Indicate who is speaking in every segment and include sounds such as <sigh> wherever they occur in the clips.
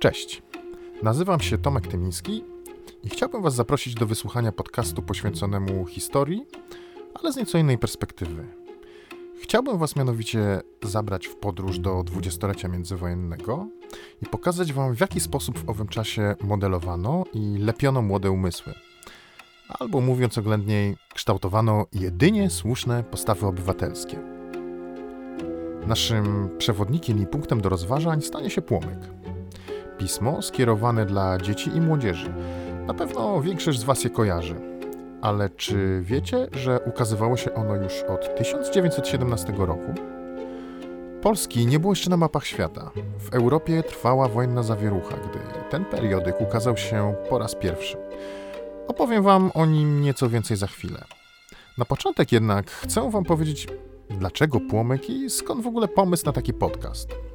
Speaker 1: Cześć, nazywam się Tomek Tymiński i chciałbym Was zaprosić do wysłuchania podcastu poświęconemu historii, ale z nieco innej perspektywy. Chciałbym Was mianowicie zabrać w podróż do dwudziestolecia międzywojennego i pokazać Wam, w jaki sposób w owym czasie modelowano i lepiono młode umysły. Albo mówiąc oględniej, kształtowano jedynie słuszne postawy obywatelskie. Naszym przewodnikiem i punktem do rozważań stanie się płomyk. Pismo skierowane dla dzieci i młodzieży. Na pewno większość z Was je kojarzy. Ale czy wiecie, że ukazywało się ono już od 1917 roku? Polski nie było jeszcze na mapach świata. W Europie trwała wojenna zawierucha, gdy ten periodyk ukazał się po raz pierwszy. Opowiem Wam o nim nieco więcej za chwilę. Na początek jednak chcę Wam powiedzieć, dlaczego Płomyk i skąd w ogóle pomysł na taki podcast.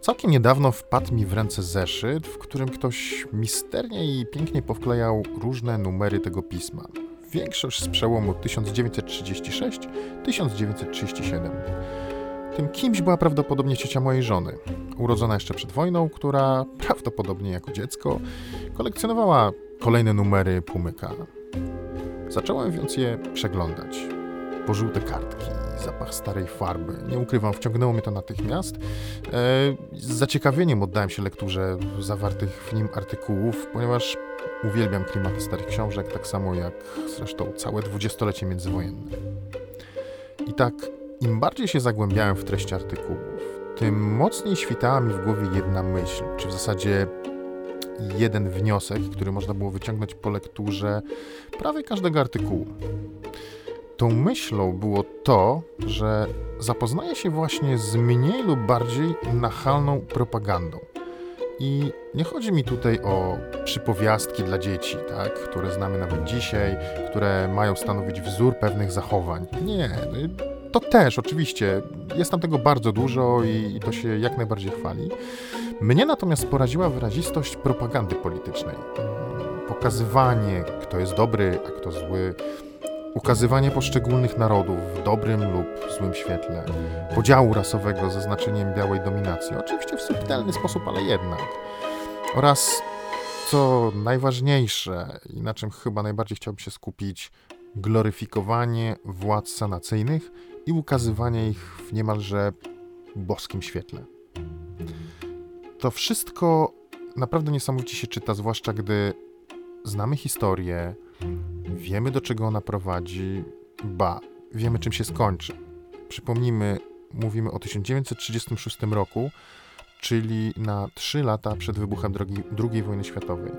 Speaker 1: Całkiem niedawno wpadł mi w ręce zeszyt, w którym ktoś misternie i pięknie powklejał różne numery tego pisma. Większość z przełomu 1936-1937. Tym kimś była prawdopodobnie ciocia mojej żony, urodzona jeszcze przed wojną, która prawdopodobnie jako dziecko kolekcjonowała kolejne numery Pumyka. Zacząłem więc je przeglądać. Pożółte kartki, zapach starej farby. Nie ukrywam, wciągnęło mnie to natychmiast. E, z zaciekawieniem oddałem się lekturze zawartych w nim artykułów, ponieważ uwielbiam klimaty starych książek, tak samo jak zresztą całe dwudziestolecie międzywojenne. I tak, im bardziej się zagłębiałem w treść artykułów, tym mocniej świtała mi w głowie jedna myśl, czy w zasadzie jeden wniosek, który można było wyciągnąć po lekturze prawie każdego artykułu. Tą myślą było to, że zapoznaje się właśnie z mniej lub bardziej nachalną propagandą. I nie chodzi mi tutaj o przypowiastki dla dzieci, tak, które znamy nawet dzisiaj, które mają stanowić wzór pewnych zachowań. Nie, to też oczywiście. Jest tam tego bardzo dużo i, i to się jak najbardziej chwali. Mnie natomiast poraziła wyrazistość propagandy politycznej. Pokazywanie, kto jest dobry, a kto zły, ukazywanie poszczególnych narodów w dobrym lub złym świetle, podziału rasowego ze znaczeniem białej dominacji, oczywiście w subtelny sposób, ale jednak, oraz co najważniejsze i na czym chyba najbardziej chciałbym się skupić, gloryfikowanie władz sanacyjnych i ukazywanie ich w niemalże boskim świetle. To wszystko naprawdę niesamowicie się czyta, zwłaszcza gdy znamy historię, wiemy do czego ona prowadzi, ba, wiemy czym się skończy. Przypomnijmy, mówimy o 1936 roku, czyli na 3 lata przed wybuchem II wojny światowej.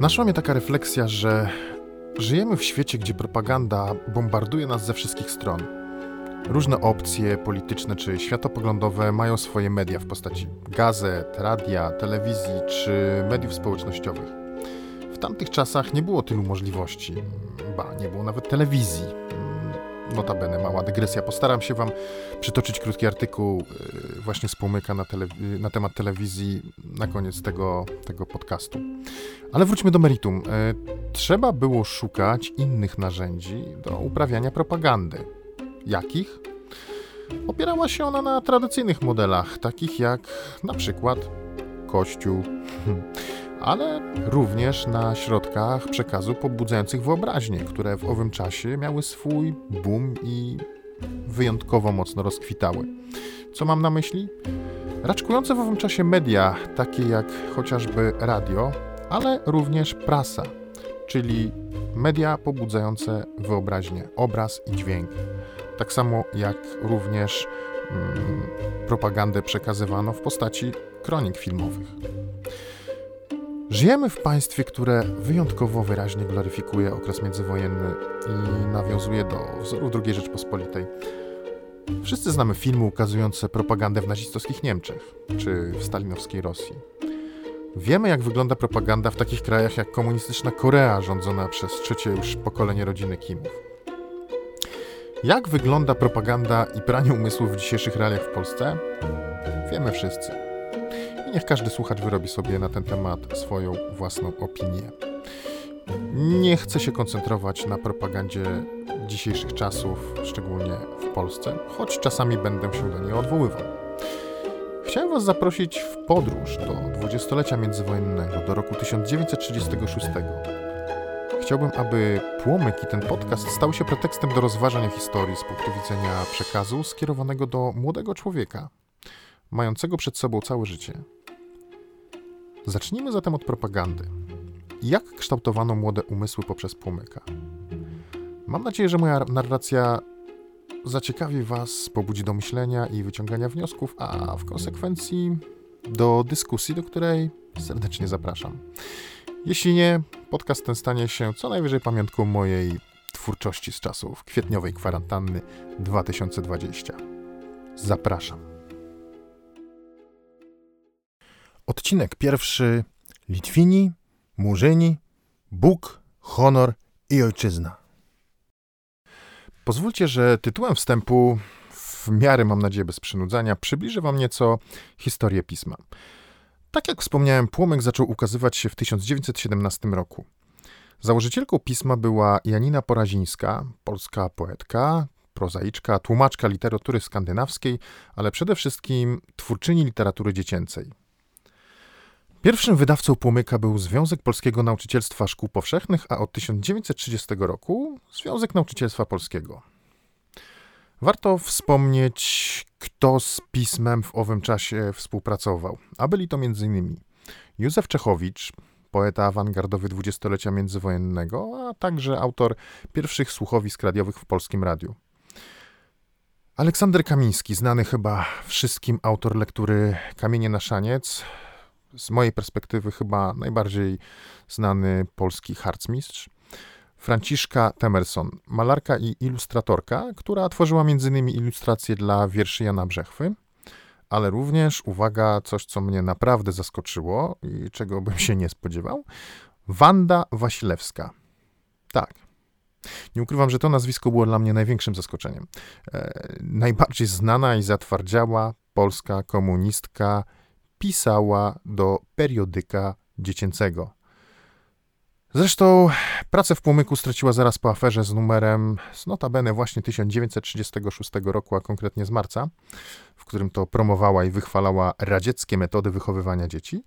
Speaker 1: Naszła mnie taka refleksja, że żyjemy w świecie, gdzie propaganda bombarduje nas ze wszystkich stron. Różne opcje polityczne czy światopoglądowe mają swoje media w postaci gazet, radia, telewizji czy mediów społecznościowych. Tamtych czasach nie było tylu możliwości, ba, nie było nawet telewizji. Notabene, mała dygresja. Postaram się Wam przytoczyć krótki artykuł y, właśnie z Pomyka na, na, temat telewizji na koniec tego, tego podcastu. Ale wróćmy do meritum. Y, trzeba było szukać innych narzędzi do uprawiania propagandy. Jakich? Opierała się ona na tradycyjnych modelach, takich jak na przykład Kościół, ale również na środkach przekazu pobudzających wyobraźnię, które w owym czasie miały swój boom i wyjątkowo mocno rozkwitały. Co mam na myśli? Raczkujące w owym czasie media, takie jak chociażby radio, ale również prasa, czyli media pobudzające wyobraźnię, obraz i dźwięk. Tak samo jak również mm, propagandę przekazywano w postaci kronik filmowych. Żyjemy w państwie, które wyjątkowo wyraźnie gloryfikuje okres międzywojenny i nawiązuje do wzorów II Rzeczpospolitej. Wszyscy znamy filmy ukazujące propagandę w nazistowskich Niemczech czy w stalinowskiej Rosji. Wiemy, jak wygląda propaganda w takich krajach jak komunistyczna Korea, rządzona przez trzecie już pokolenie rodziny Kimów. Jak wygląda propaganda i pranie umysłów w dzisiejszych realiach w Polsce? Wiemy wszyscy. Niech każdy słuchacz wyrobi sobie na ten temat swoją własną opinię. Nie chcę się koncentrować na propagandzie dzisiejszych czasów, szczególnie w Polsce, choć czasami będę się do niej odwoływał. chciałem Was zaprosić w podróż do dwudziestolecia międzywojennego, do roku 1936. Chciałbym, aby Płomyk i ten podcast stał się pretekstem do rozważania historii z punktu widzenia przekazu skierowanego do młodego człowieka, mającego przed sobą całe życie. Zacznijmy zatem od propagandy. Jak kształtowano młode umysły poprzez Płomyka? Mam nadzieję, że moja narracja zaciekawi Was, pobudzi do myślenia i wyciągania wniosków, a w konsekwencji do dyskusji, do której serdecznie zapraszam. Jeśli nie, podcast ten stanie się co najwyżej pamiątką mojej twórczości z czasów kwietniowej kwarantanny 2020. Zapraszam. Odcinek pierwszy: Litwini, Murzyni, Bóg, honor i ojczyzna. Pozwólcie, że tytułem wstępu, w miarę mam nadzieję bez przynudzania, przybliżę Wam nieco historię pisma. Tak jak wspomniałem, Płomyk zaczął ukazywać się w 1917 roku. Założycielką pisma była Janina Porazińska, polska poetka, prozaiczka, tłumaczka literatury skandynawskiej, ale przede wszystkim twórczyni literatury dziecięcej. Pierwszym wydawcą Płomyka był Związek Polskiego Nauczycielstwa Szkół Powszechnych, a od 1930 roku Związek Nauczycielstwa Polskiego. Warto wspomnieć, kto z pismem w owym czasie współpracował, a byli to m.in. Józef Czechowicz, poeta awangardowy dwudziestolecia międzywojennego, a także autor pierwszych słuchowisk radiowych w polskim radiu. Aleksander Kamiński, znany chyba wszystkim autor lektury Kamienie na szaniec, z mojej perspektywy chyba najbardziej znany polski harcmistrz. Franciszka Temerson, malarka i ilustratorka, która tworzyła m.in. ilustracje dla wierszy Jana Brzechwy, ale również, uwaga, coś co mnie naprawdę zaskoczyło i czego bym się nie spodziewał, Wanda Wasilewska. Tak. Nie ukrywam, że to nazwisko było dla mnie największym zaskoczeniem. E, najbardziej znana i zatwardziała polska komunistka pisała do periodyka dziecięcego. Zresztą pracę w Płomyku straciła zaraz po aferze z numerem z notabene właśnie 1936 roku, a konkretnie z marca, w którym to promowała i wychwalała radzieckie metody wychowywania dzieci.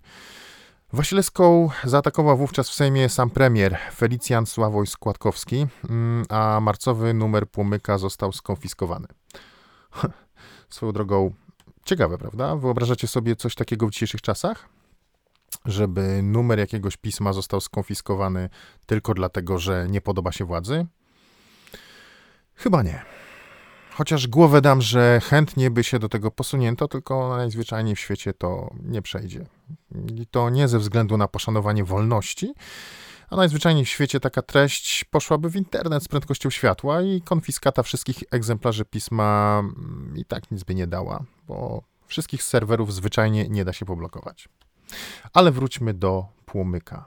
Speaker 1: Wasilewską zaatakował wówczas w Sejmie sam premier Felicjan Sławoj Składkowski, mm, a marcowy numer Płomyka został skonfiskowany. <laughs> Swoją drogą ciekawe, prawda? Wyobrażacie sobie coś takiego w dzisiejszych czasach? żeby numer jakiegoś pisma został skonfiskowany tylko dlatego, że nie podoba się władzy? Chyba nie. Chociaż głowę dam, że chętnie by się do tego posunięto, tylko najzwyczajniej w świecie to nie przejdzie. I to nie ze względu na poszanowanie wolności, a najzwyczajniej w świecie taka treść poszłaby w internet z prędkością światła i konfiskata wszystkich egzemplarzy pisma i tak nic by nie dała, bo wszystkich serwerów zwyczajnie nie da się poblokować. Ale wróćmy do Płomyka.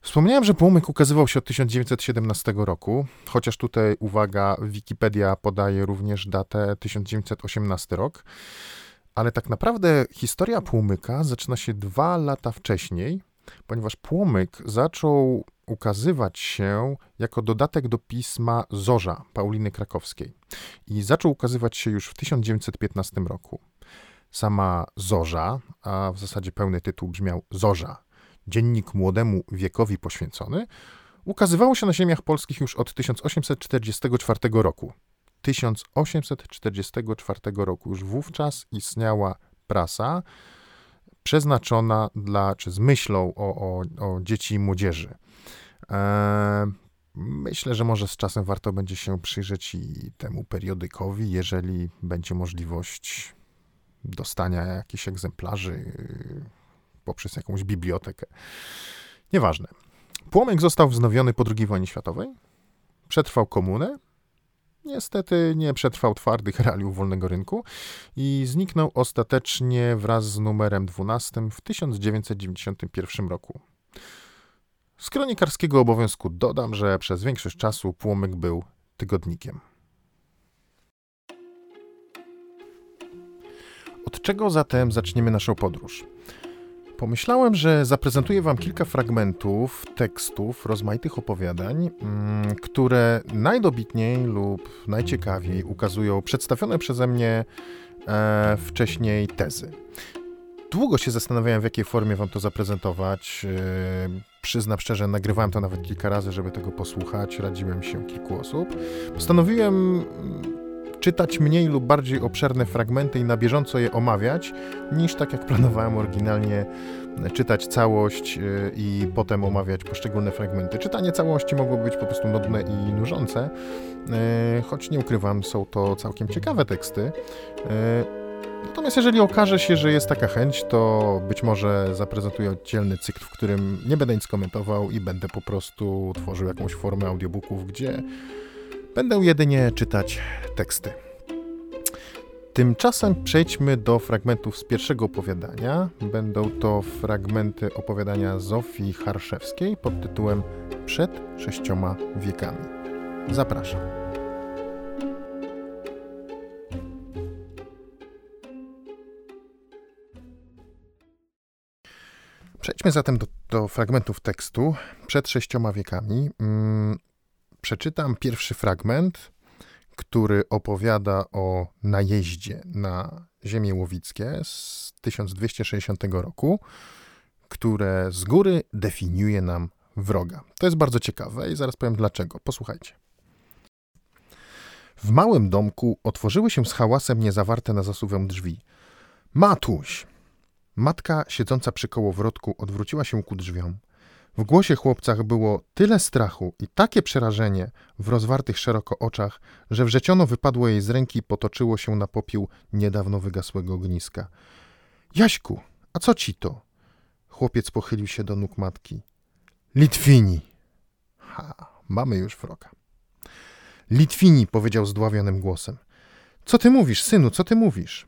Speaker 1: Wspomniałem, że Płomyk ukazywał się od 1917 roku, chociaż tutaj, uwaga, Wikipedia podaje również datę 1918 rok, ale tak naprawdę historia Płomyka zaczyna się dwa lata wcześniej, ponieważ Płomyk zaczął ukazywać się jako dodatek do pisma Zorza Pauliny Krakowskiej i zaczął ukazywać się już w 1915 roku. Sama Zorza, a w zasadzie pełny tytuł brzmiał Zorza, dziennik młodemu wiekowi poświęcony, ukazywało się na ziemiach polskich już od 1844 roku. 1844 roku już wówczas istniała prasa przeznaczona dla, czy z myślą o, o, o dzieci i młodzieży. Eee, myślę, że może z czasem warto będzie się przyjrzeć i temu periodykowi, jeżeli będzie możliwość dostania jakichś egzemplarzy y, poprzez jakąś bibliotekę. Nieważne. Płomyk został wznowiony po II wojnie światowej, przetrwał komunę, niestety nie przetrwał twardych realiów wolnego rynku i zniknął ostatecznie wraz z numerem 12 w 1991 roku. Z kronikarskiego obowiązku dodam, że przez większość czasu Płomyk był tygodnikiem. Od czego zatem zaczniemy naszą podróż? Pomyślałem, że zaprezentuję Wam kilka fragmentów tekstów, rozmaitych opowiadań, mm, które najdobitniej lub najciekawiej ukazują przedstawione przeze mnie e, wcześniej tezy. Długo się zastanawiałem, w jakiej formie wam to zaprezentować. E, przyznam szczerze, nagrywałem to nawet kilka razy, żeby tego posłuchać. Radziłem się kilku osób. Postanowiłem czytać mniej lub bardziej obszerne fragmenty i na bieżąco je omawiać, niż tak jak planowałem oryginalnie czytać całość y, i potem omawiać poszczególne fragmenty. Czytanie całości mogło być po prostu nudne i nużące, y, choć nie ukrywam, są to całkiem ciekawe teksty. Y, natomiast jeżeli okaże się, że jest taka chęć, to być może zaprezentuję oddzielny cykl, w którym nie będę nic komentował i będę po prostu tworzył jakąś formę audiobooków, gdzie Będę jedynie czytać teksty. Tymczasem przejdźmy do fragmentów z pierwszego opowiadania. Będą to fragmenty opowiadania Zofii Harszewskiej pod tytułem Przed sześcioma wiekami. Zapraszam. Przejdźmy zatem do, do fragmentów tekstu przed sześcioma wiekami. Przeczytam pierwszy fragment, który opowiada o najeździe na ziemię łowickie z 1260 roku, które z góry definiuje nam wroga. To jest bardzo ciekawe i zaraz powiem dlaczego. Posłuchajcie. W małym domku otworzyły się z hałasem niezawarte na zasuwę drzwi. Matuś! Matka siedząca przy kołowrotku odwróciła się ku drzwiom. W głosie chłopcach było tyle strachu i takie przerażenie w rozwartych szeroko oczach, że wrzeciono wypadło jej z ręki i potoczyło się na popiół niedawno wygasłego ogniska. Jaśku, a co ci to? Chłopiec pochylił się do nóg matki. Litwini! Ha, mamy już wroga. Litwini, powiedział zdławionym głosem. Co ty mówisz, synu, co ty mówisz?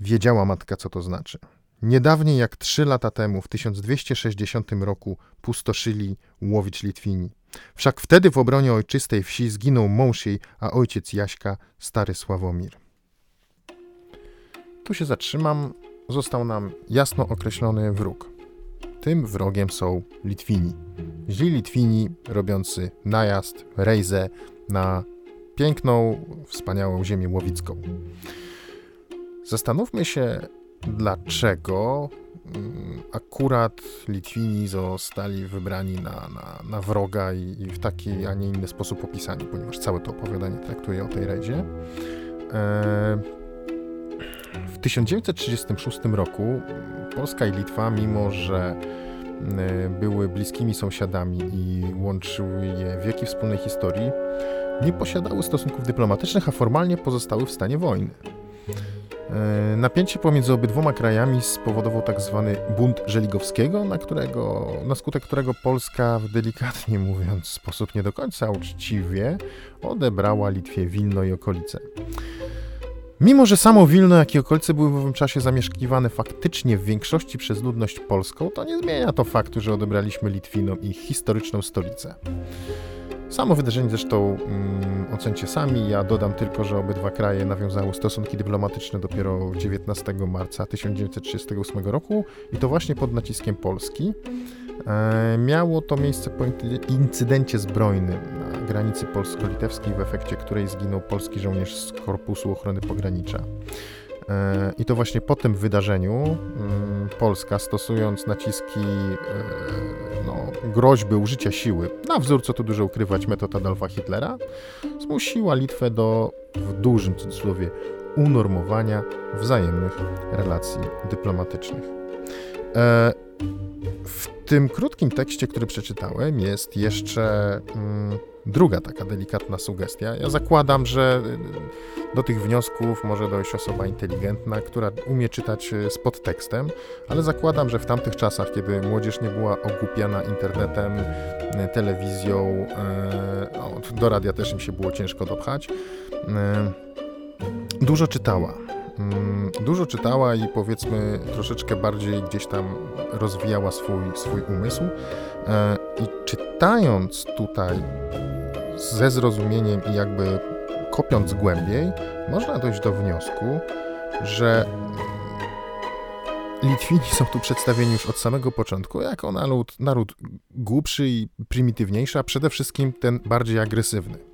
Speaker 1: Wiedziała matka, co to znaczy. Niedawniej jak trzy lata temu, w 1260 roku, pustoszyli Łowicz Litwini. Wszak wtedy w obronie ojczystej wsi zginął mąż jej, a ojciec Jaśka, stary Sławomir. Tu się zatrzymam. Został nam jasno określony wróg. Tym wrogiem są Litwini. Źli Litwini robiący najazd, rejzę na piękną, wspaniałą ziemię łowicką. Zastanówmy się, dlaczego mm, akurat Litwini zostali wybrani na, na, na wroga i, i, w taki, a nie inny sposób opisani, ponieważ całe to opowiadanie traktuje o tej redzie. E, w 1936 roku Polska i Litwa, mimo że e, były bliskimi sąsiadami i łączyły je wieki wspólnej historii, nie posiadały stosunków dyplomatycznych, a formalnie pozostały w stanie wojny. E, napięcie pomiędzy obydwoma krajami spowodował tak zwany bunt Żeligowskiego, na, którego, na skutek którego Polska, w delikatnie mówiąc, sposób nie do końca uczciwie odebrała Litwie Wilno i okolice. Mimo, że samo Wilno, jak i okolice były w owym czasie zamieszkiwane faktycznie w większości przez ludność polską, to nie zmienia to faktu, że odebraliśmy Litwinom ich historyczną stolicę. Samo wydarzenie zresztą mm, ocencie sami. Ja dodam tylko, że obydwa kraje nawiązały stosunki dyplomatyczne dopiero 19 marca 1938 roku i to właśnie pod naciskiem Polski. E, miało to miejsce po incydencie zbrojnym na granicy polsko-litewskiej, w efekcie której zginął polski żołnierz z Korpusu Ochrony Pogranicza. E, I to właśnie po tym wydarzeniu mm, Polska, stosując naciski, e, no, groźby użycia siły, na wzór, co tu dużo ukrywać, metod Adolfa Hitlera, zmusiła Litwę do, w dużym cudzysłowie, unormowania wzajemnych relacji dyplomatycznych. Tym krótkim tekście, który przeczytałem, jest jeszcze mm, druga taka delikatna sugestia. Ja zakładam, że y, do tych wniosków może dojść osoba inteligentna, która umie czytać y, z podtekstem, ale zakładam, że w tamtych czasach, kiedy młodzież nie była ogłupiana internetem, y, telewizją, no, do radia też im się było ciężko dopchać, dużo czytała. Mm, dużo czytała i powiedzmy troszeczkę bardziej gdzieś tam rozwijała swój, swój umysł. E, I czytając tutaj ze zrozumieniem i jakby kopiąc głębiej, można dojść do wniosku, że Litwini są tu przedstawieni już od samego początku jako naród, naród głupszy i prymitywniejszy, a przede wszystkim ten bardziej agresywny.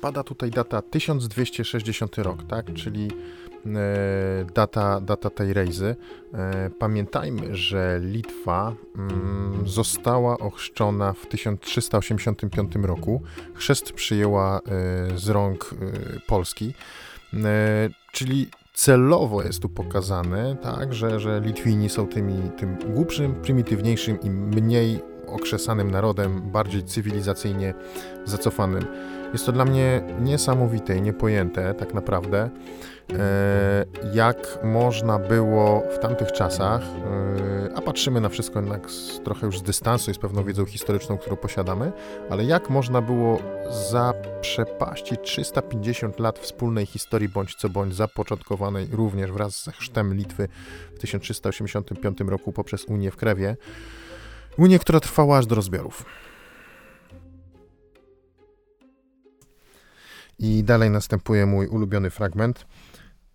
Speaker 1: Pada tutaj data 1260 rok, tak? Czyli E, data, data tej rejzy. E, pamiętajmy, że Litwa mm, została ochrzczona w 1385 roku. Chrzest przyjęła e, z rąk Polski, czyli celowo jest tu pokazane, tak, że, że Litwini są tymi, tym głupszym, prymitywniejszym i mniej okrzesanym narodem, bardziej cywilizacyjnie zacofanym. Jest to dla mnie niesamowite i niepojęte tak naprawdę. E, jak można było w tamtych czasach, e, a patrzymy na wszystko jednak z, trochę już z dystansu i z pewną wiedzą historyczną, którą posiadamy, ale jak można było zaprzepaścić 350 lat wspólnej historii bądź co bądź zapoczątkowanej również wraz ze chrztem Litwy w 1385 roku poprzez Unię w Krewie. Unię, która trwała aż do rozbiorów. I dalej następuje mój ulubiony fragment.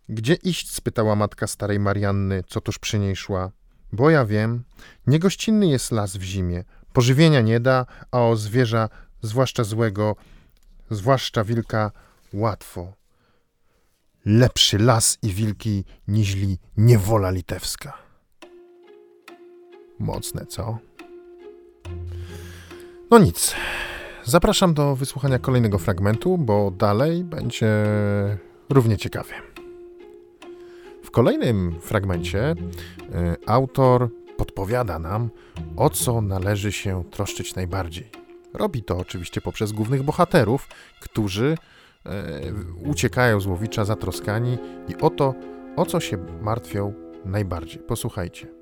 Speaker 1: Gdzie iść? spytała matka starej Marianny, co tuż przy niej szła. Bo ja wiem, niegościnny jest las w zimie. Pożywienia nie da, a o zwierza, zwłaszcza złego, zwłaszcza wilka, łatwo. Lepszy las i wilki, niźli niewola litewska. Mocne, co? No nic. Zapraszam do wysłuchania kolejnego fragmentu, bo dalej będzie równie ciekawie. W kolejnym fragmencie y, autor podpowiada nam, o co należy się troszczyć najbardziej. Robi to oczywiście poprzez głównych bohaterów, którzy y, uciekają z łowicza zatroskani i o to, o co się martwią najbardziej. Posłuchajcie.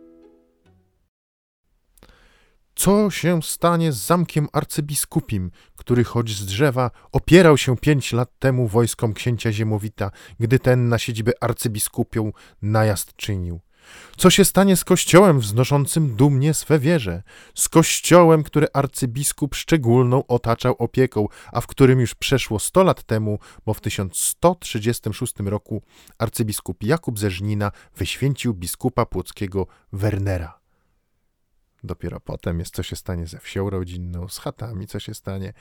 Speaker 1: Co się stanie z zamkiem arcybiskupim, który choć z drzewa opierał się pięć lat temu wojskom księcia Ziemowita, gdy ten na siedzibę arcybiskupią najazd czynił? Co się stanie z kościołem wznoszącym dumnie swe wieże, z kościołem, który arcybiskup szczególną otaczał opieką, a w którym już przeszło sto lat temu, bo w 1136 roku arcybiskup Jakub ze Żnina wyświęcił biskupa płockiego Wernera. Dopiero potem jest, co się stanie ze wsią rodzinną, z chatami, co się stanie.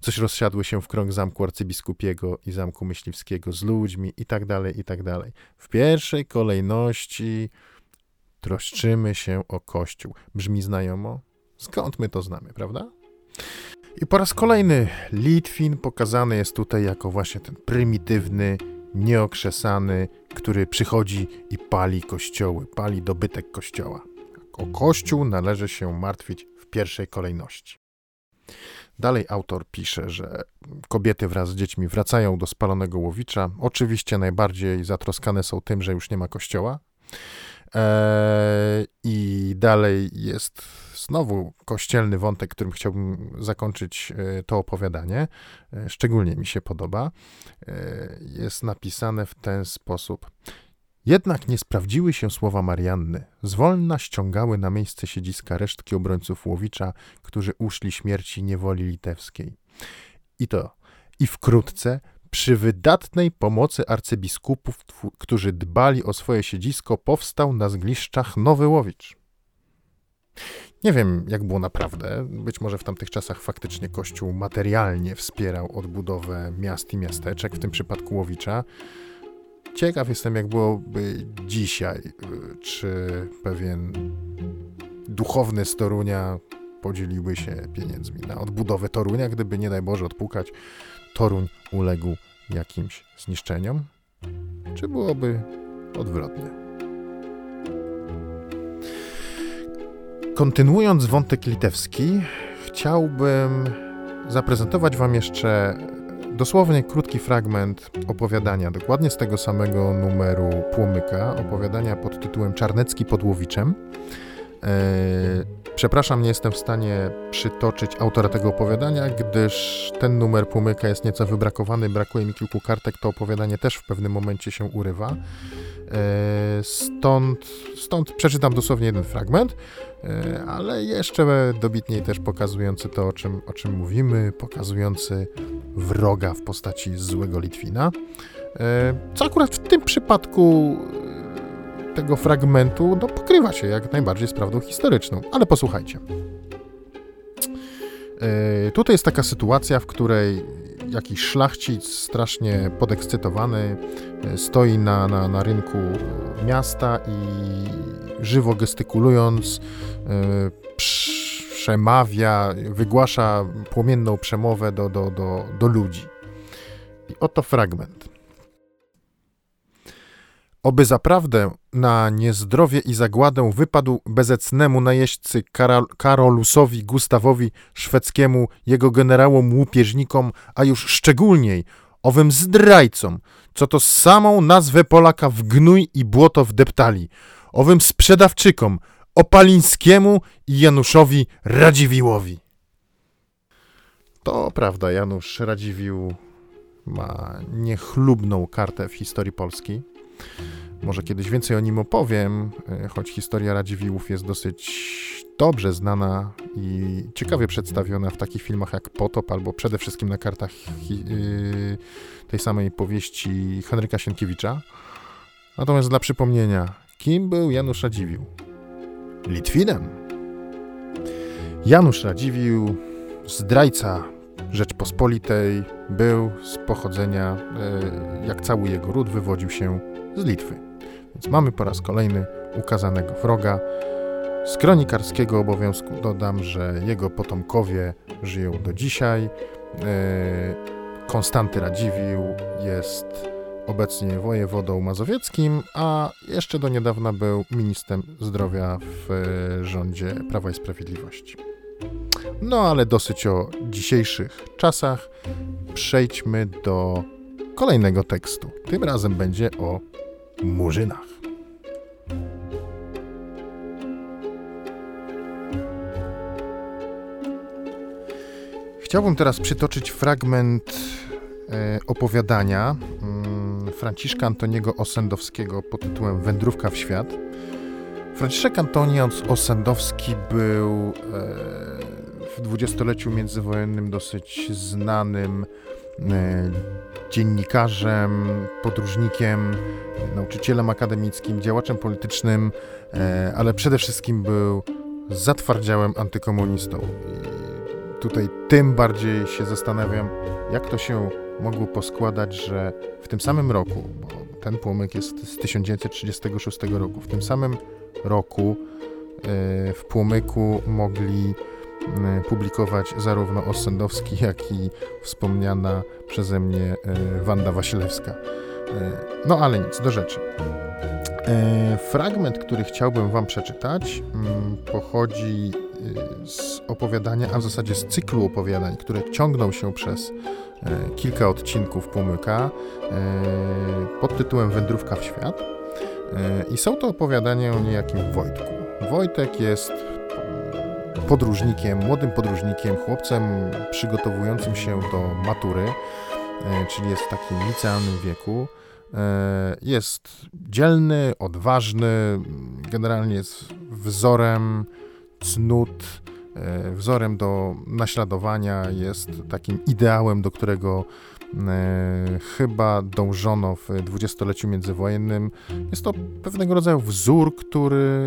Speaker 1: Coś rozsiadły się w krąg zamku arcybiskupiego i zamku myśliwskiego z ludźmi i tak dalej, i tak dalej. W pierwszej kolejności troszczymy się o Kościół. Brzmi znajomo? Skąd my to znamy, prawda? I po raz kolejny Litwin pokazany jest tutaj jako właśnie ten prymitywny, nieokrzesany, który przychodzi i pali kościoły, pali dobytek kościoła. O Kościół należy się martwić w pierwszej kolejności. Dalej autor pisze, że kobiety wraz z dziećmi wracają do spalonego łowicza. Oczywiście najbardziej zatroskane są tym, że już nie ma kościoła. Eee, I dalej jest znowu kościelny wątek, którym chciałbym zakończyć e, to opowiadanie. E, szczególnie mi się podoba. E, jest napisane w ten sposób. Jednak nie sprawdziły się słowa Marianny. Zwolna ściągały na miejsce siedziska resztki obrońców Łowicza, którzy uszli śmierci niewoli litewskiej. I to, i wkrótce, przy wydatnej pomocy arcybiskupów, którzy dbali o swoje siedzisko, powstał na zgliszczach Nowy Łowicz. Nie wiem, jak było naprawdę. Być może w tamtych czasach faktycznie Kościół materialnie wspierał odbudowę miast i miasteczek, w tym przypadku Łowicza. Ciekaw jestem, jak byłoby dzisiaj, czy pewien duchowny z Torunia podzieliłby się pieniędzmi na odbudowę Torunia, gdyby nie daj Boże odpukać, Toruń uległ jakimś zniszczeniom? Czy byłoby odwrotnie? Kontynuując wątek litewski, chciałbym zaprezentować Wam jeszcze Dosłownie krótki fragment opowiadania, dokładnie z tego samego numeru Płomyka, opowiadania pod tytułem Czarnecki pod Łowiczem. E, przepraszam, nie jestem w stanie przytoczyć autora tego opowiadania, gdyż ten numer Płomyka jest nieco wybrakowany, brakuje mi kilku kartek, to opowiadanie też w pewnym momencie się urywa. E, stąd, stąd przeczytam dosłownie jeden fragment, e, ale jeszcze dobitniej też pokazujący to, o czym, o czym mówimy, pokazujący wroga w postaci złego Litwina. E, co akurat w tym przypadku tego fragmentu no, pokrywa się jak najbardziej z prawdą historyczną. Ale posłuchajcie. Tutaj jest taka sytuacja, w której jakiś szlachcic strasznie podekscytowany stoi na, na, na rynku miasta i żywo gestykulując przemawia, wygłasza płomienną przemowę do, do, do, do ludzi. I oto fragment. Oby zaprawdę na niezdrowie i zagładę wypadł bezecnemu najeźdźcy Karol, Karolusowi Gustawowi Szwedzkiemu, jego generałom łupieżnikom, a już szczególniej owym zdrajcom, co to samą nazwę Polaka w gnój i błoto wdeptali, owym sprzedawczykom, Opalińskiemu i Januszowi Radziwiłowi. To prawda, Janusz Radziwił ma niechlubną kartę w historii Polski. Może kiedyś więcej o nim opowiem, e, choć historia Radziwiłłów jest dosyć dobrze znana i ciekawie przedstawiona w takich filmach jak Potop, albo przede wszystkim na kartach yy, tej samej powieści Henryka Sienkiewicza. Natomiast dla przypomnienia, kim był Janusz Radziwiłł? Litwinem. Janusz Radziwiłł, zdrajca Rzeczpospolitej, był z pochodzenia, e, jak cały jego ród, wywodził się z Litwy. Więc mamy po raz kolejny ukazanego wroga. Z kronikarskiego obowiązku dodam, że jego potomkowie żyją do dzisiaj. E, Konstanty Radziwiłł jest obecnie wojewodą mazowieckim, a jeszcze do niedawna był ministrem zdrowia w e, rządzie Prawa i Sprawiedliwości. No ale dosyć o dzisiejszych czasach. Przejdźmy do kolejnego tekstu. Tym razem będzie o murzynach. Chciałbym teraz przytoczyć fragment e, opowiadania mm, Franciszka Antoniego Osendowskiego pod tytułem Wędrówka w świat. Franciszek Antoni Osendowski był e, w dwudziestoleciu międzywojennym dosyć znanym dziennikarzem, podróżnikiem, nauczycielem akademickim, działaczem politycznym, e, ale przede wszystkim był zatwardziałym antykomunistą. I tutaj tym bardziej się zastanawiam, jak to się mogło poskładać, że w tym samym roku, bo ten płomyk jest z 1936 roku, w tym samym roku e, w płomyku mogli E, publikować zarówno Ossendowski, jak i wspomniana przeze mnie e, Wanda Wasilewska. E, no ale nic, do rzeczy. Fragment, który chciałbym Wam przeczytać, pochodzi z opowiadania, a w zasadzie z cyklu opowiadań, które ciągną się przez kilka odcinków Pomyka pod tytułem Wędrówka w świat. I są to opowiadania o niejakim Wojtku. Wojtek jest podróżnikiem, młodym podróżnikiem, chłopcem przygotowującym się do matury, e, czyli jest w takim licealnym wieku. E, jest dzielny, odważny, generalnie jest wzorem cnót, e, wzorem do naśladowania, jest takim ideałem, do którego chyba dążono w dwudziestoleciu międzywojennym. Jest to pewnego rodzaju wzór, który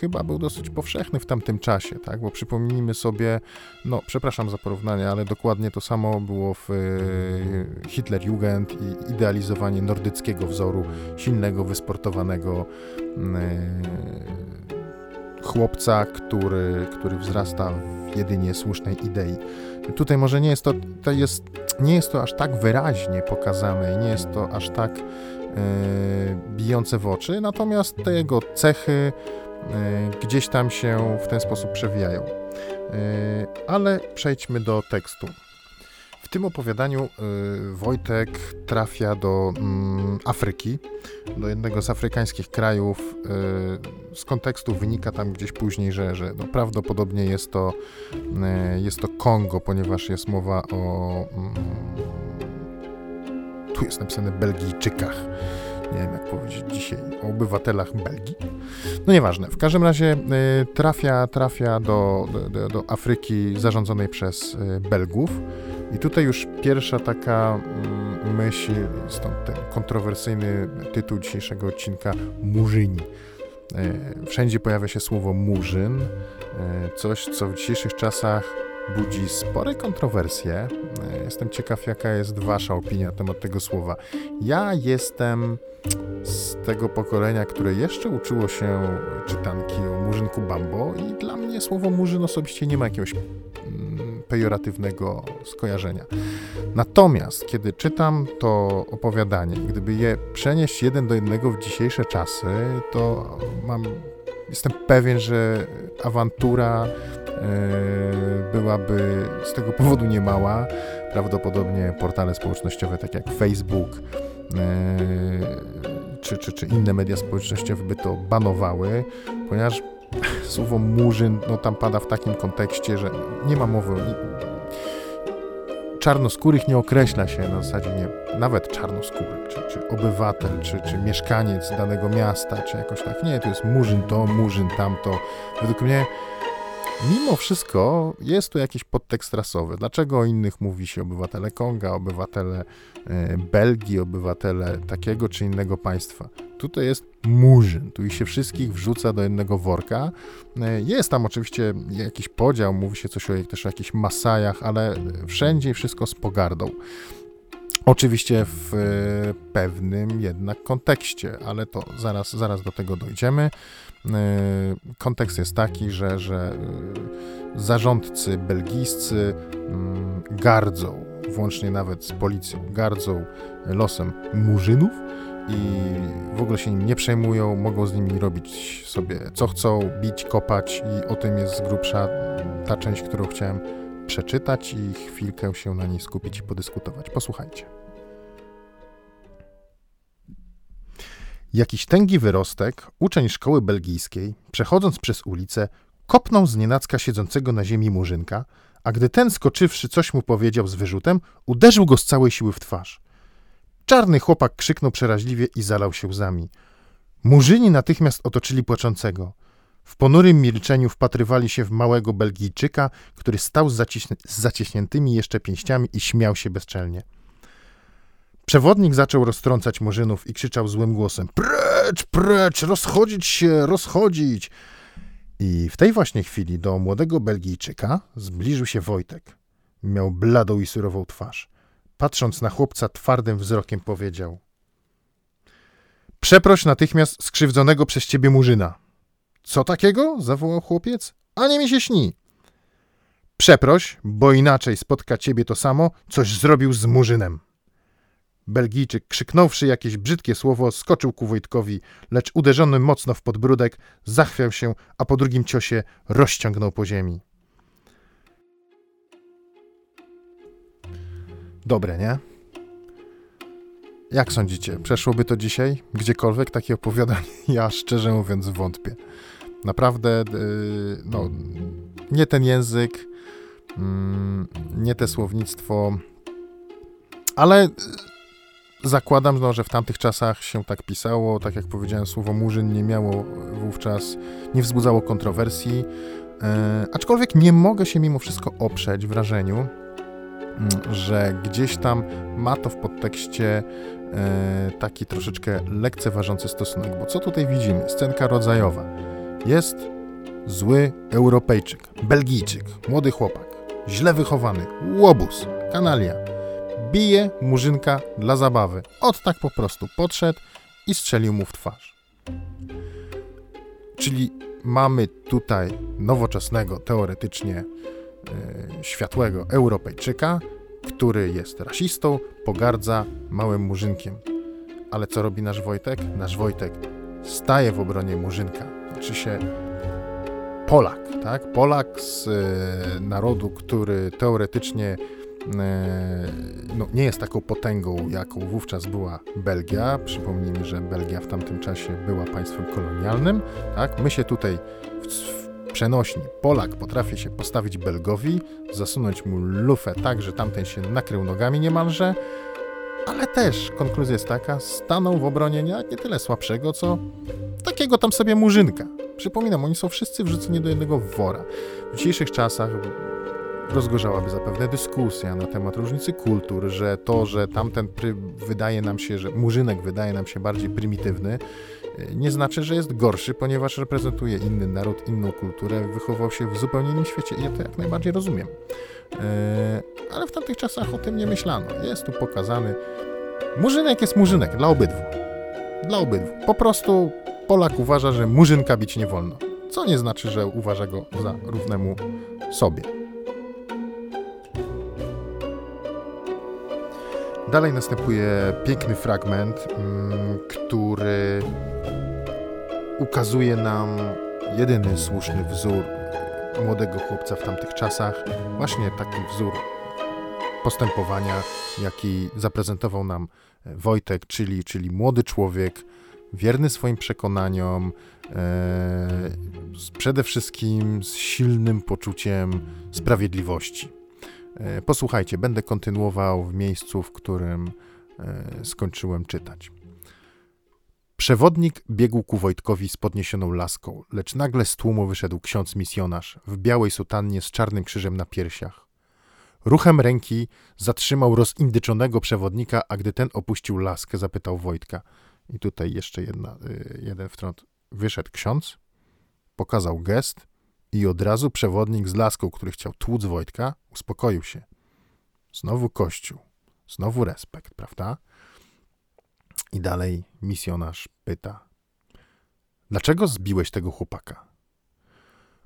Speaker 1: chyba był dosyć powszechny w tamtym czasie, tak? Bo przypomnijmy sobie, no przepraszam za porównanie, ale dokładnie to samo było w e, Hitlerjugend i idealizowanie nordyckiego wzoru, silnego, wysportowanego e, chłopca, który, który wzrasta w jedynie słusznej idei. Tutaj może nie jest to, to jest, nie jest to aż tak wyraźnie pokazane i nie jest to aż tak e, bijące w oczy, natomiast te jego cechy e, gdzieś tam się w ten sposób przewijają. E, ale przejdźmy do tekstu. Tym opowiadaniu y, Wojtek trafia do mm, Afryki, do jednego z afrykańskich krajów. Y, z kontekstu wynika tam gdzieś później, że, że no prawdopodobnie jest to, y, jest to Kongo, ponieważ jest mowa o. Mm, tu jest napisane Belgijczykach nie wiem jak powiedzieć dzisiaj, o obywatelach Belgii. No nieważne, w każdym razie y, trafia, trafia do, do, do Afryki zarządzonej przez y, Belgów. I tutaj już pierwsza taka mm, myśl, stąd ten kontrowersyjny tytuł dzisiejszego odcinka Murzyni. E, wszędzie pojawia się słowo murzyn, e, coś co w dzisiejszych czasach budzi spore kontrowersje. E, jestem ciekaw, jaka jest Wasza opinia na temat tego słowa. Ja jestem z tego pokolenia, które jeszcze uczyło się czytanki o murzynku Bambo i dla mnie słowo murzyn osobiście nie ma jakiegoś mm, pejoratywnego skojarzenia. Natomiast, kiedy czytam to opowiadanie, gdyby je przenieść jeden do jednego w dzisiejsze czasy, to mam, jestem pewien, że awantura byłaby z tego powodu niemała. Prawdopodobnie portale społecznościowe, tak jak Facebook, e, czy, czy, czy inne media społecznościowe by to banowały, ponieważ <laughs> słowo murzyn no, tam pada w takim kontekście, że nie ma mowy. Czarnoskórych nie określa się na zasadzie nie, nawet czarnoskóry, czy, czy obywatel, czy, czy mieszkaniec danego miasta, czy jakoś tak. Nie, to jest murzyn to, murzyn tamto. Według mnie Mimo wszystko jest tu jakiś podtekst rasowy. Dlaczego o innych mówi się obywatele Konga, obywatele e, Belgii, obywatele takiego czy innego państwa? Tutaj jest murzyn, tu się wszystkich wrzuca do jednego worka. E, jest tam oczywiście jakiś podział, mówi się coś o, też o jakichś Masajach, ale wszędzie wszystko z pogardą. Oczywiście w e, pewnym jednak kontekście, ale to zaraz, zaraz do tego dojdziemy. E, kontekst jest taki, że, że e, zarządcy belgijscy mm, gardzą, włącznie nawet z policją, gardzą losem murzynów i w ogóle się nim nie przejmują, mogą z nimi robić sobie co chcą, bić, kopać i o tym jest z grubsza ta część, którą chciałem przeczytać i chwilkę się na niej skupić i podyskutować. Posłuchajcie. Jakiś tęgi wyrostek, uczeń szkoły belgijskiej, przechodząc przez ulicę, kopnął z nienacka siedzącego na ziemi murzynka, a gdy ten skoczywszy coś mu powiedział z wyrzutem, uderzył go z całej siły w twarz. Czarny chłopak krzyknął przeraźliwie i zalał się łzami. Murzyni natychmiast otoczyli płaczącego. W ponurym milczeniu wpatrywali się w małego Belgijczyka, który stał z, z zacieśniętymi jeszcze pięściami i śmiał się bezczelnie. Przewodnik zaczął roztrącać murzynów i krzyczał złym głosem: Precz, precz, rozchodzić się, rozchodzić! I w tej właśnie chwili do młodego Belgijczyka zbliżył się Wojtek. Miał bladą i surową twarz. Patrząc na chłopca twardym wzrokiem powiedział: Przeproś natychmiast skrzywdzonego przez ciebie murzyna. Co takiego? zawołał chłopiec. A nie mi się śni. Przeproś, bo inaczej spotka ciebie to samo, coś zrobił z murzynem. Belgijczyk, krzyknąwszy jakieś brzydkie słowo, skoczył ku Wojtkowi, lecz uderzony mocno w podbródek, zachwiał się, a po drugim ciosie rozciągnął po ziemi. Dobre, nie? Jak sądzicie, przeszłoby to dzisiaj? Gdziekolwiek takie opowiadanie? <laughs> Ja szczerze mówiąc wątpię. Naprawdę, yy, no, nie ten język, yy, nie te słownictwo, ale Zakładam, no, że w tamtych czasach się tak pisało, tak jak powiedziałem, słowo murzyn nie miało wówczas, nie wzbudzało kontrowersji, e, aczkolwiek nie mogę się mimo wszystko oprzeć wrażeniu, mm, że gdzieś tam ma to w podtekście e, taki troszeczkę lekceważący stosunek, bo co tutaj widzimy? Scenka rodzajowa. Jest zły Europejczyk, Belgijczyk, młody chłopak, źle wychowany, łobuz, kanalia, bije murzynka dla zabawy. Od tak po prostu podszedł i strzelił mu w twarz. Czyli mamy tutaj nowoczesnego, teoretycznie e, światłego Europejczyka, który jest rasistą, pogardza małym murzynkiem. Ale co robi nasz Wojtek? Nasz Wojtek staje w obronie murzynka. Znaczy się Polak, tak? Polak z e, narodu, który teoretycznie no, nie jest taką potęgą, jaką wówczas była Belgia. Przypomnijmy, że Belgia w tamtym czasie była państwem kolonialnym. Tak? My się tutaj w, w przenośni Polak potrafi się postawić Belgowi, zasunąć mu lufę tak, że tamten się nakrył nogami niemalże, ale też konkluzja jest taka, stanął w obronie nie, nie tyle słabszego, co takiego tam sobie murzynka. Przypominam, oni są wszyscy wrzuceni do jednego wora. W dzisiejszych czasach rozgorzałaby zapewne dyskusja na temat różnicy kultur, że to, że tamten wydaje nam się, że murzynek wydaje nam się bardziej prymitywny, y, nie znaczy, że jest gorszy, ponieważ reprezentuje inny naród, inną kulturę, wychował się w zupełnie innym świecie i ja to jak najbardziej rozumiem. Yy, ale w tamtych czasach o tym nie myślano. Jest tu pokazany. Murzynek jest murzynek dla obydwu. Dla obydwu. Po prostu Polak uważa, że murzynka bić nie wolno. Co nie znaczy, że uważa go za równemu sobie. Dalej następuje piękny fragment, mm, który ukazuje nam jedyny słuszny wzór młodego chłopca w tamtych czasach. Właśnie taki wzór postępowania, jaki zaprezentował nam Wojtek, czyli, czyli młody człowiek, wierny swoim przekonaniom, e, przede wszystkim z silnym poczuciem sprawiedliwości. E, posłuchajcie, będę kontynuował w miejscu, w którym e, skończyłem czytać. Przewodnik biegł ku Wojtkowi z podniesioną laską, lecz nagle z tłumu wyszedł ksiądz misjonarz w białej sutannie z czarnym krzyżem na piersiach. Ruchem ręki zatrzymał rozindyczonego przewodnika, a gdy ten opuścił laskę, zapytał Wojtka. I tutaj jeszcze jedna, y, jeden wtrąd. Wyszedł ksiądz, pokazał gest i od razu przewodnik z laską, który chciał tłuc Wojtka, uspokoił się. Znowu kościół, znowu respekt, prawda? I dalej misjonarz pyta: Dlaczego zbiłeś tego chłopaka?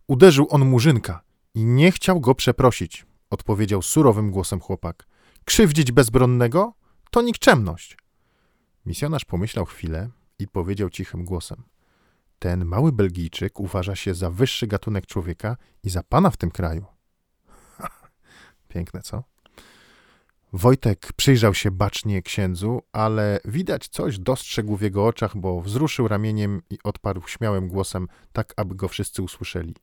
Speaker 1: Uderzył on murzynka i nie chciał go przeprosić, odpowiedział surowym głosem chłopak. Krzywdzić bezbronnego? To nikczemność. Misjonarz pomyślał chwilę i powiedział cichym głosem: Ten mały Belgijczyk uważa się za wyższy gatunek człowieka i za pana w tym kraju. <laughs> Piękne, co? Wojtek przyjrzał się bacznie księdzu, ale widać coś dostrzegł w jego oczach, bo wzruszył ramieniem i odparł śmiałym głosem, tak aby go wszyscy usłyszeli.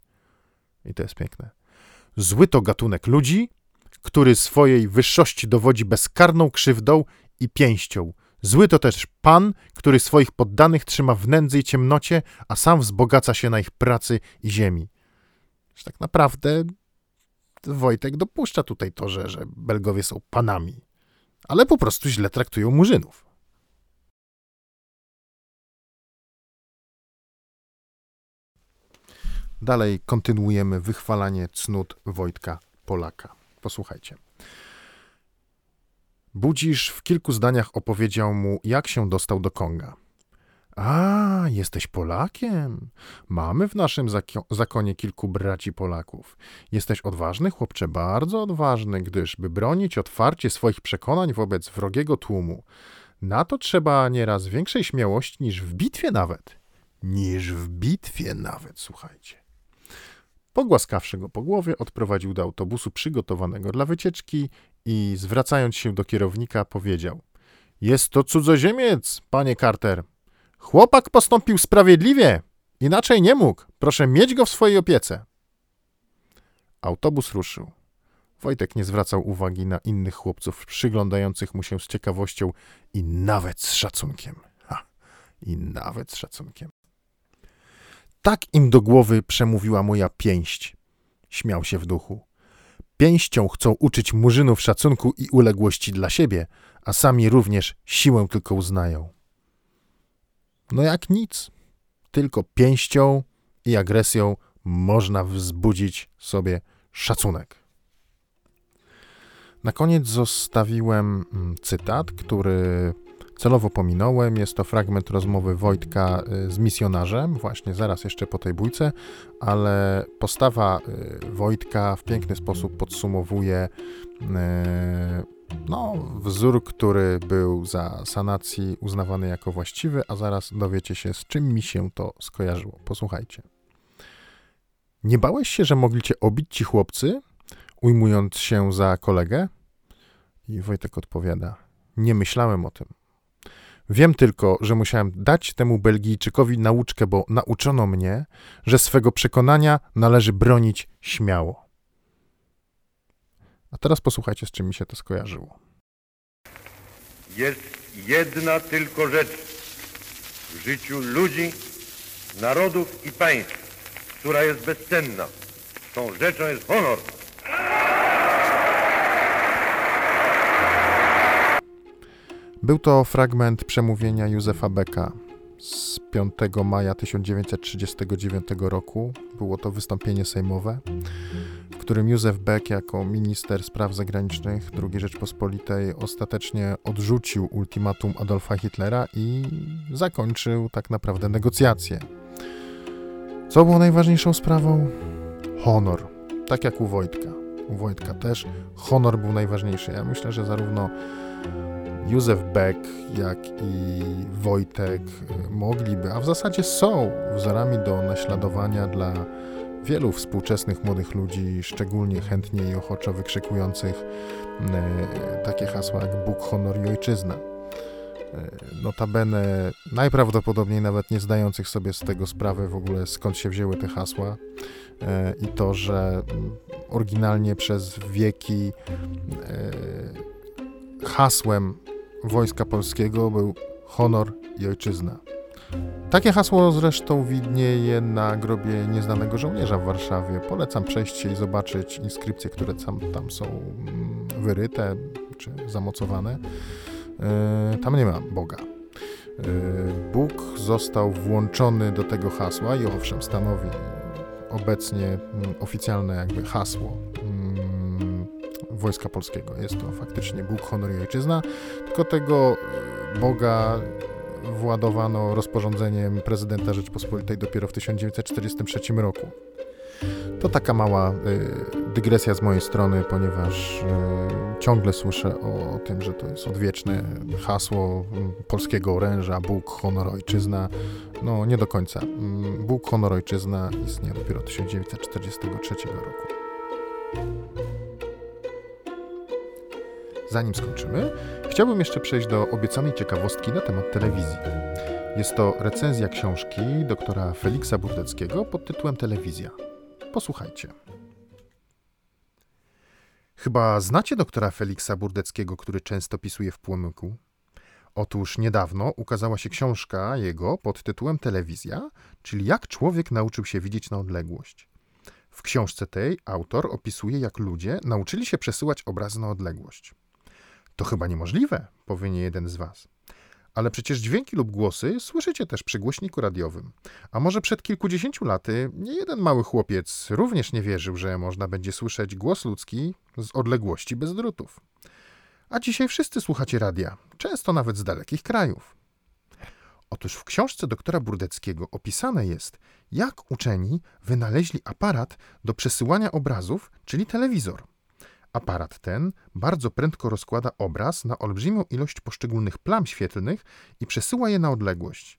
Speaker 1: I to jest piękne. Zły to gatunek ludzi, który swojej wyższości dowodzi bezkarną krzywdą i pięścią. Zły to też pan, który swoich poddanych trzyma w nędzy i ciemnocie, a sam wzbogaca się na ich pracy i ziemi. Że tak naprawdę Wojtek dopuszcza tutaj to, że, że Belgowie są panami, ale po prostu źle traktują murzynów. Dalej kontynuujemy wychwalanie cnót Wojtka Polaka. Posłuchajcie. Budzisz w kilku zdaniach opowiedział mu, jak się dostał do Konga. A, jesteś Polakiem. Mamy w naszym zakonie kilku braci Polaków. Jesteś odważny, chłopcze, bardzo odważny, gdyż, by bronić otwarcie swoich przekonań wobec wrogiego tłumu, na to trzeba nieraz większej śmiałości niż w bitwie nawet. Niż w bitwie nawet, słuchajcie. Pogłaskawszy go po głowie, odprowadził do autobusu przygotowanego dla wycieczki i zwracając się do kierownika powiedział: Jest to cudzoziemiec, panie Carter. Chłopak postąpił sprawiedliwie, inaczej nie mógł. Proszę mieć go w swojej opiece. Autobus ruszył. Wojtek nie zwracał uwagi na innych chłopców przyglądających mu się z ciekawością i nawet z szacunkiem. Ha, i nawet z szacunkiem. Tak im do głowy przemówiła moja pięść. Śmiał się w duchu. Pięścią chcą uczyć murzynów szacunku i uległości dla siebie, a sami również siłę tylko uznają. No jak nic, tylko pięścią i agresją można wzbudzić sobie szacunek. Na koniec zostawiłem mm, cytat, który celowo pominąłem. Jest to fragment rozmowy Wojtka y, z misjonarzem, właśnie zaraz jeszcze po tej bójce, ale postawa y, Wojtka w piękny sposób podsumowuje y, no, wzór, który był za sanacji uznawany jako właściwy, a zaraz dowiecie się, z czym mi się to skojarzyło. Posłuchajcie. Nie bałeś się, że mogli cię obić ci chłopcy, ujmując się za kolegę? I Wojtek odpowiada: Nie myślałem o tym. Wiem tylko, że musiałem dać temu Belgijczykowi nauczkę, bo nauczono mnie, że swego przekonania należy bronić śmiało. A teraz posłuchajcie, z czym mi się to skojarzyło.
Speaker 2: Jest jedna tylko rzecz w życiu ludzi, narodów i państw, która jest bezcenna. Tą rzeczą jest honor.
Speaker 1: Był to fragment przemówienia Józefa Becka z 5 maja 1939 roku. Było to wystąpienie sejmowe, w którym Józef Beck jako minister spraw zagranicznych II Rzeczpospolitej ostatecznie odrzucił ultimatum Adolfa Hitlera i zakończył tak naprawdę negocjacje. Co było najważniejszą sprawą? Honor. Tak jak u Wojtka. U Wojtka też honor był najważniejszy. Ja myślę, że zarówno Józef Beck, jak i Wojtek mogliby, a w zasadzie są wzorami do naśladowania dla wielu współczesnych młodych ludzi, szczególnie chętnie i ochoczo wykrzykujących y, takie hasła jak Bóg, honor i ojczyzna. Y, notabene najprawdopodobniej nawet nie zdających sobie z tego sprawy w ogóle skąd się wzięły te hasła i to, że oryginalnie przez wieki hasłem Wojska Polskiego był honor i ojczyzna. Takie hasło zresztą widnieje na grobie nieznanego żołnierza w Warszawie. Polecam przejść się i zobaczyć inskrypcje, które tam, tam są mm, wyryte czy zamocowane. E, tam nie ma Boga. E, Bóg został włączony do tego hasła i owszem, stanowi obecnie mm, oficjalne jakby hasło Wojska Polskiego. Jest to faktycznie Bóg, honor i ojczyzna, tylko tego e, Boga władowano rozporządzeniem prezydenta Rzeczpospolitej dopiero w 1943 roku. To taka mała y, dygresja z mojej strony, ponieważ y, ciągle słyszę o, tym, że to jest odwieczne hasło polskiego oręża Bóg, honor, ojczyzna. No nie do końca. Bóg, honor, ojczyzna istnieje dopiero od 1943 roku. Zanim skończymy, chciałbym jeszcze przejść do obiecanej ciekawostki na temat telewizji. Jest to recenzja książki doktora Feliksa Burdeckiego pod tytułem Telewizja. Posłuchajcie. Chyba znacie doktora Feliksa Burdeckiego, który często pisuje w Płomyku? Otóż niedawno ukazała się książka jego pod tytułem Telewizja, czyli jak człowiek nauczył się widzieć na odległość. W książce tej autor opisuje, jak ludzie nauczyli się przesyłać obrazy na odległość. To chyba niemożliwe, powie nie jeden z was. Ale przecież dźwięki lub głosy słyszycie też przy głośniku radiowym. A może przed kilkudziesięciu laty nie jeden mały chłopiec również nie wierzył, że można będzie słyszeć głos ludzki z odległości bez drutów. A dzisiaj wszyscy słuchacie radia, często nawet z dalekich krajów. Otóż w książce doktora Burdeckiego opisane jest, jak uczeni wynaleźli aparat do przesyłania obrazów, czyli telewizor. Aparat ten bardzo prędko rozkłada obraz na olbrzymią ilość poszczególnych plam świetlnych i przesyła je na odległość.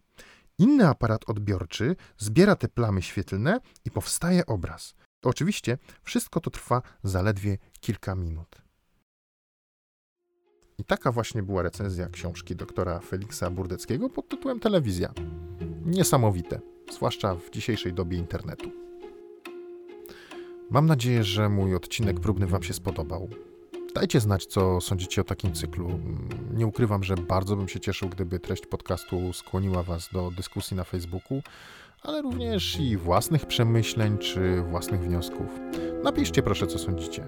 Speaker 1: Inny aparat odbiorczy zbiera te plamy świetlne i powstaje obraz. Oczywiście wszystko to trwa zaledwie kilka minut. I taka właśnie była recenzja książki doktora Feliksa Burdeckiego pod tytułem Telewizja. Niesamowite, zwłaszcza w dzisiejszej dobie internetu. Mam nadzieję, że mój odcinek próbny Wam się spodobał. Dajcie znać, co sądzicie o takim cyklu. Nie ukrywam, że bardzo bym się cieszył, gdyby treść podcastu skłoniła Was do dyskusji na Facebooku, ale również i własnych przemyśleń czy własnych wniosków. Napiszcie proszę, co sądzicie.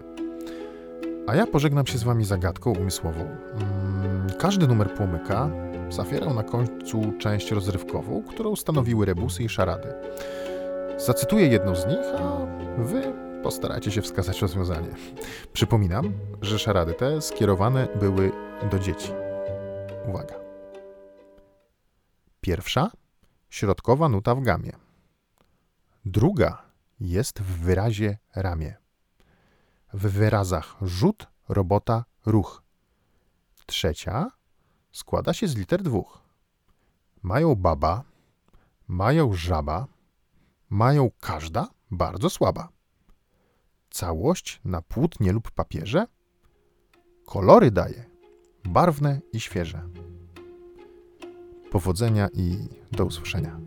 Speaker 1: A ja pożegnam się z Wami zagadką umysłową. Mm, każdy numer płomyka zawierał na końcu część rozrywkową, którą stanowiły rebusy i szarady. Zacytuję jedną z nich, a Wy postarajcie się wskazać rozwiązanie. Przypominam, że szarady te skierowane były do dzieci. Uwaga. Pierwsza środkowa nuta w gamie. Druga jest w wyrazie ramię. W wyrazach rzut, robota, ruch. Trzecia składa się z liter dwóch. Mają baba, mają żaba, mają każda bardzo słaba całość na płótnie lub papierze? Kolory daje, barwne i świeże. Powodzenia i do usłyszenia.